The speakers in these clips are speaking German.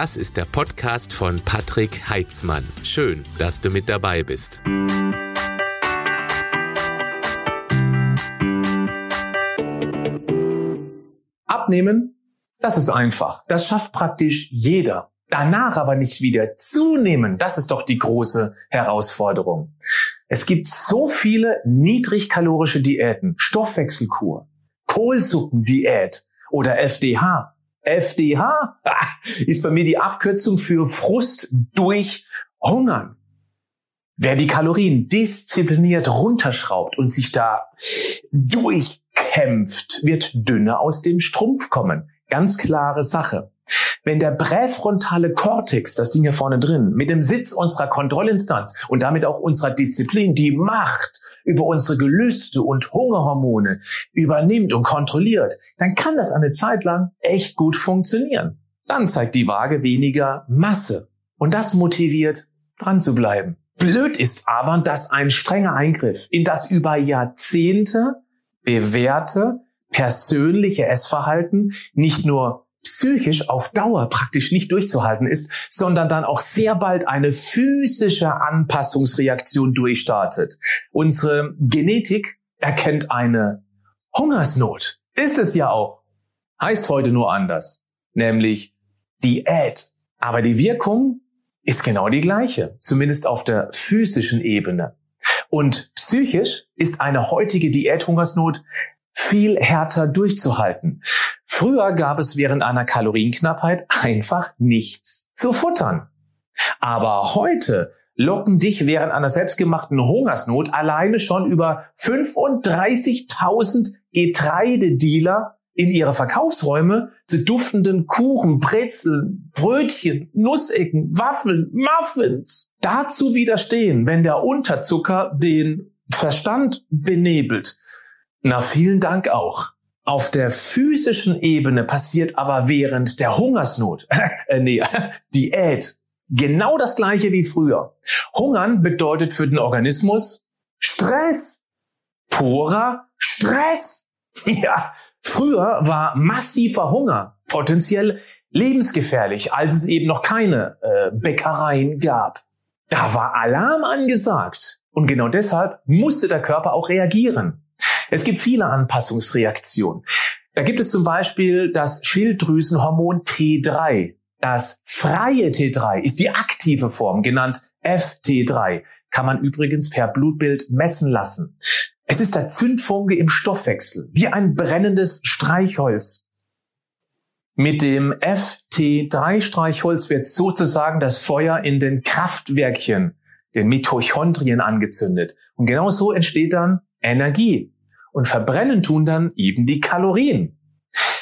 Das ist der Podcast von Patrick Heitzmann. Schön, dass du mit dabei bist. Abnehmen, das ist einfach. Das schafft praktisch jeder. Danach aber nicht wieder zunehmen, das ist doch die große Herausforderung. Es gibt so viele niedrigkalorische Diäten, Stoffwechselkur, Kohlsuppendiät oder FDH. FDH ist bei mir die Abkürzung für Frust durch Hungern. Wer die Kalorien diszipliniert runterschraubt und sich da durchkämpft, wird dünner aus dem Strumpf kommen. Ganz klare Sache. Wenn der präfrontale Kortex, das Ding hier vorne drin, mit dem Sitz unserer Kontrollinstanz und damit auch unserer Disziplin die Macht über unsere Gelüste und Hungerhormone übernimmt und kontrolliert, dann kann das eine Zeit lang echt gut funktionieren. Dann zeigt die Waage weniger Masse. Und das motiviert, dran zu bleiben. Blöd ist aber, dass ein strenger Eingriff in das über Jahrzehnte bewährte persönliche Essverhalten nicht nur psychisch auf Dauer praktisch nicht durchzuhalten ist, sondern dann auch sehr bald eine physische Anpassungsreaktion durchstartet. Unsere Genetik erkennt eine Hungersnot. Ist es ja auch. Heißt heute nur anders. Nämlich Diät. Aber die Wirkung ist genau die gleiche. Zumindest auf der physischen Ebene. Und psychisch ist eine heutige Diäthungersnot viel härter durchzuhalten. Früher gab es während einer Kalorienknappheit einfach nichts zu futtern. Aber heute locken dich während einer selbstgemachten Hungersnot alleine schon über 35.000 Getreidedealer in ihre Verkaufsräume zu duftenden Kuchen, Brezeln, Brötchen, Nussecken, Waffeln, Muffins. Dazu widerstehen, wenn der Unterzucker den Verstand benebelt na, vielen Dank auch. Auf der physischen Ebene passiert aber während der Hungersnot, äh, nee, Diät, genau das gleiche wie früher. Hungern bedeutet für den Organismus Stress. Purer Stress. Ja, früher war massiver Hunger potenziell lebensgefährlich, als es eben noch keine äh, Bäckereien gab. Da war Alarm angesagt. Und genau deshalb musste der Körper auch reagieren. Es gibt viele Anpassungsreaktionen. Da gibt es zum Beispiel das Schilddrüsenhormon T3. Das freie T3 ist die aktive Form, genannt FT3. Kann man übrigens per Blutbild messen lassen. Es ist der Zündfunke im Stoffwechsel, wie ein brennendes Streichholz. Mit dem FT3-Streichholz wird sozusagen das Feuer in den Kraftwerkchen, den Mitochondrien angezündet. Und genau so entsteht dann Energie und verbrennen tun dann eben die Kalorien.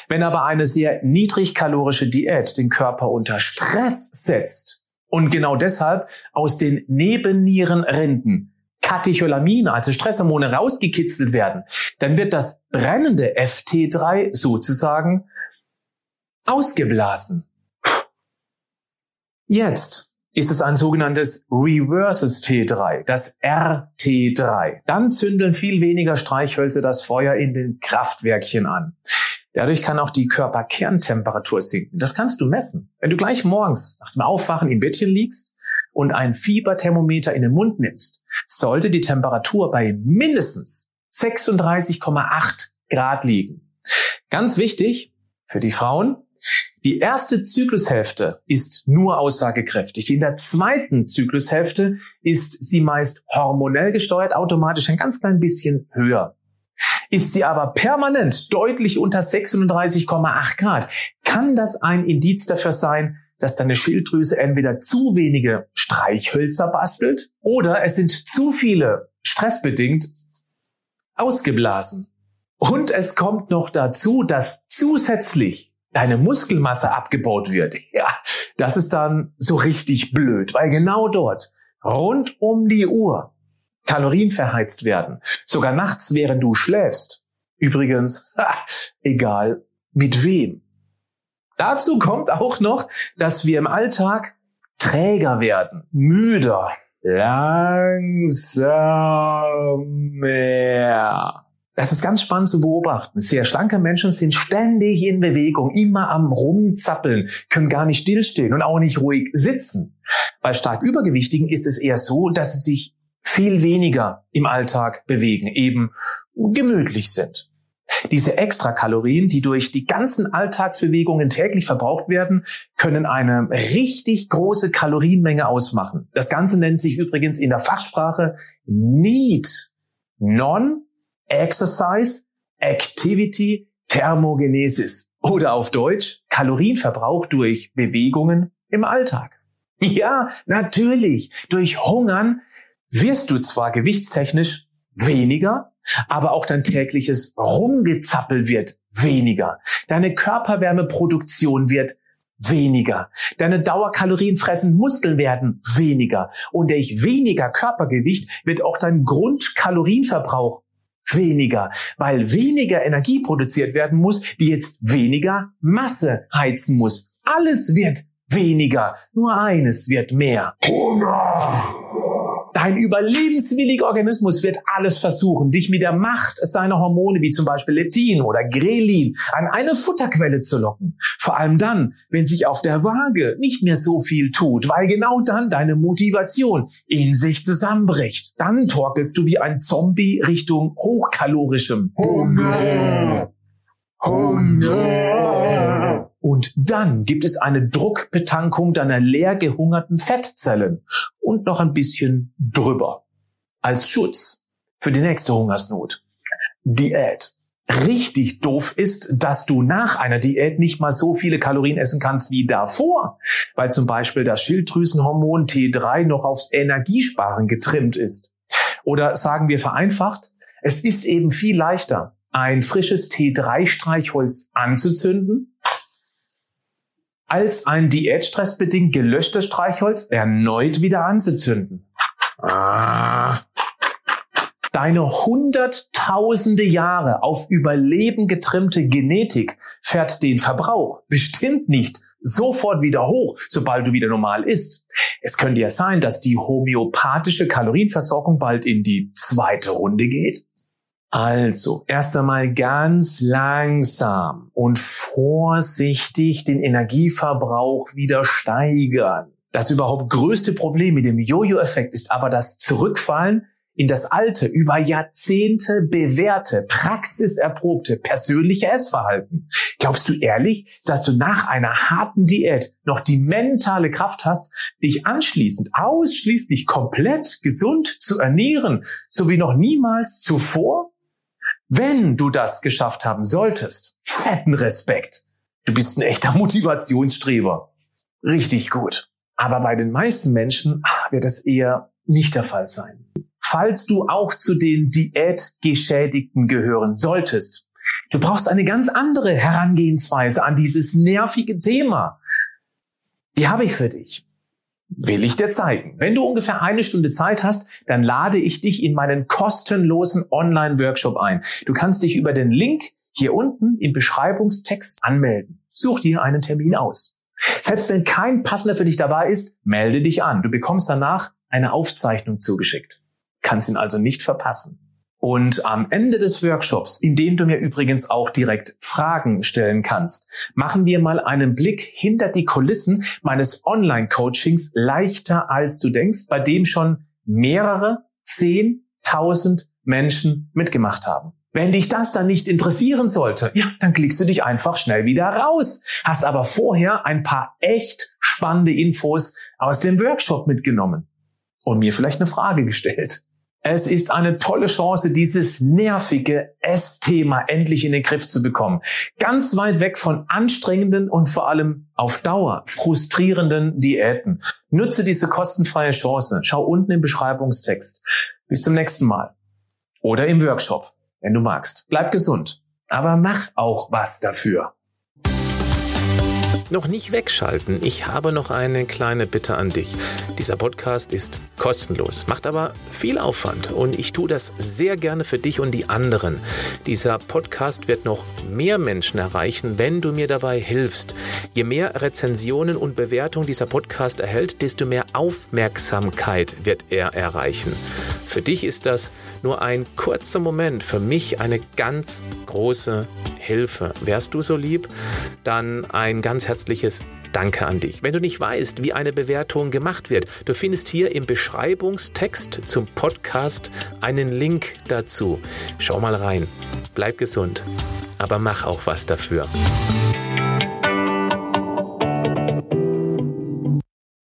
Wenn aber eine sehr niedrigkalorische Diät den Körper unter Stress setzt und genau deshalb aus den Nebennierenrinden Katecholamine, also Stresshormone, rausgekitzelt werden, dann wird das brennende FT3 sozusagen ausgeblasen. Jetzt ist es ein sogenanntes Reverses T3, das RT3. Dann zündeln viel weniger Streichhölzer das Feuer in den Kraftwerkchen an. Dadurch kann auch die Körperkerntemperatur sinken. Das kannst du messen. Wenn du gleich morgens nach dem Aufwachen im Bettchen liegst und ein Fieberthermometer in den Mund nimmst, sollte die Temperatur bei mindestens 36,8 Grad liegen. Ganz wichtig für die Frauen, die erste Zyklushälfte ist nur aussagekräftig. In der zweiten Zyklushälfte ist sie meist hormonell gesteuert, automatisch ein ganz klein bisschen höher. Ist sie aber permanent deutlich unter 36,8 Grad, kann das ein Indiz dafür sein, dass deine Schilddrüse entweder zu wenige Streichhölzer bastelt oder es sind zu viele stressbedingt ausgeblasen. Und es kommt noch dazu, dass zusätzlich deine Muskelmasse abgebaut wird, ja, das ist dann so richtig blöd, weil genau dort, rund um die Uhr, Kalorien verheizt werden. Sogar nachts, während du schläfst. Übrigens, ha, egal mit wem. Dazu kommt auch noch, dass wir im Alltag träger werden, müder, langsamer. Das ist ganz spannend zu beobachten. Sehr schlanke Menschen sind ständig in Bewegung, immer am Rumzappeln, können gar nicht stillstehen und auch nicht ruhig sitzen. Bei stark Übergewichtigen ist es eher so, dass sie sich viel weniger im Alltag bewegen, eben gemütlich sind. Diese Extrakalorien, die durch die ganzen Alltagsbewegungen täglich verbraucht werden, können eine richtig große Kalorienmenge ausmachen. Das Ganze nennt sich übrigens in der Fachsprache NEAT, Non Exercise, Activity, Thermogenesis oder auf Deutsch Kalorienverbrauch durch Bewegungen im Alltag. Ja, natürlich, durch Hungern wirst du zwar gewichtstechnisch weniger, aber auch dein tägliches Rumgezappel wird weniger. Deine Körperwärmeproduktion wird weniger. Deine dauerkalorienfressenden Muskeln werden weniger. Und durch weniger Körpergewicht wird auch dein Grundkalorienverbrauch weniger, weil weniger Energie produziert werden muss, die jetzt weniger Masse heizen muss. Alles wird weniger, nur eines wird mehr. Hunger! Dein überlebenswilliger Organismus wird alles versuchen, dich mit der Macht seiner Hormone wie zum Beispiel Leptin oder Grelin an eine Futterquelle zu locken. Vor allem dann, wenn sich auf der Waage nicht mehr so viel tut, weil genau dann deine Motivation in sich zusammenbricht. Dann torkelst du wie ein Zombie Richtung hochkalorischem Hunger. Hunger. Und dann gibt es eine Druckbetankung deiner leer gehungerten Fettzellen und noch ein bisschen drüber. Als Schutz für die nächste Hungersnot. Diät. Richtig doof ist, dass du nach einer Diät nicht mal so viele Kalorien essen kannst wie davor, weil zum Beispiel das Schilddrüsenhormon T3 noch aufs Energiesparen getrimmt ist. Oder sagen wir vereinfacht, es ist eben viel leichter, ein frisches T3-Streichholz anzuzünden, als ein diätstressbedingt gelöschtes Streichholz erneut wieder anzuzünden. Ah. Deine hunderttausende Jahre auf Überleben getrimmte Genetik fährt den Verbrauch bestimmt nicht sofort wieder hoch, sobald du wieder normal isst. Es könnte ja sein, dass die homöopathische Kalorienversorgung bald in die zweite Runde geht. Also, erst einmal ganz langsam und vorsichtig den Energieverbrauch wieder steigern. Das überhaupt größte Problem mit dem Jojo-Effekt ist aber das Zurückfallen in das alte, über Jahrzehnte bewährte, praxiserprobte persönliche Essverhalten. Glaubst du ehrlich, dass du nach einer harten Diät noch die mentale Kraft hast, dich anschließend ausschließlich komplett gesund zu ernähren, so wie noch niemals zuvor? Wenn du das geschafft haben solltest, fetten Respekt. Du bist ein echter Motivationsstreber. Richtig gut. Aber bei den meisten Menschen ach, wird das eher nicht der Fall sein. Falls du auch zu den Diätgeschädigten gehören solltest, du brauchst eine ganz andere Herangehensweise an dieses nervige Thema. Die habe ich für dich will ich dir zeigen. Wenn du ungefähr eine Stunde Zeit hast, dann lade ich dich in meinen kostenlosen Online-Workshop ein. Du kannst dich über den Link hier unten im Beschreibungstext anmelden. Such dir einen Termin aus. Selbst wenn kein passender für dich dabei ist, melde dich an. Du bekommst danach eine Aufzeichnung zugeschickt. Kannst ihn also nicht verpassen. Und am Ende des Workshops, in dem du mir übrigens auch direkt Fragen stellen kannst, machen wir mal einen Blick hinter die Kulissen meines Online-Coachings leichter als du denkst, bei dem schon mehrere zehntausend Menschen mitgemacht haben. Wenn dich das dann nicht interessieren sollte, ja, dann klickst du dich einfach schnell wieder raus. Hast aber vorher ein paar echt spannende Infos aus dem Workshop mitgenommen und mir vielleicht eine Frage gestellt. Es ist eine tolle Chance, dieses nervige Essthema endlich in den Griff zu bekommen. Ganz weit weg von anstrengenden und vor allem auf Dauer frustrierenden Diäten. Nutze diese kostenfreie Chance. Schau unten im Beschreibungstext. Bis zum nächsten Mal. Oder im Workshop, wenn du magst. Bleib gesund. Aber mach auch was dafür. Noch nicht wegschalten. Ich habe noch eine kleine Bitte an dich. Dieser Podcast ist kostenlos, macht aber viel Aufwand und ich tue das sehr gerne für dich und die anderen. Dieser Podcast wird noch mehr Menschen erreichen, wenn du mir dabei hilfst. Je mehr Rezensionen und Bewertungen dieser Podcast erhält, desto mehr Aufmerksamkeit wird er erreichen. Für dich ist das nur ein kurzer Moment, für mich eine ganz große Hilfe. Wärst du so lieb, dann ein ganz herzliches Danke an dich. Wenn du nicht weißt, wie eine Bewertung gemacht wird, du findest hier im Beschreibungstext zum Podcast einen Link dazu. Schau mal rein. Bleib gesund, aber mach auch was dafür.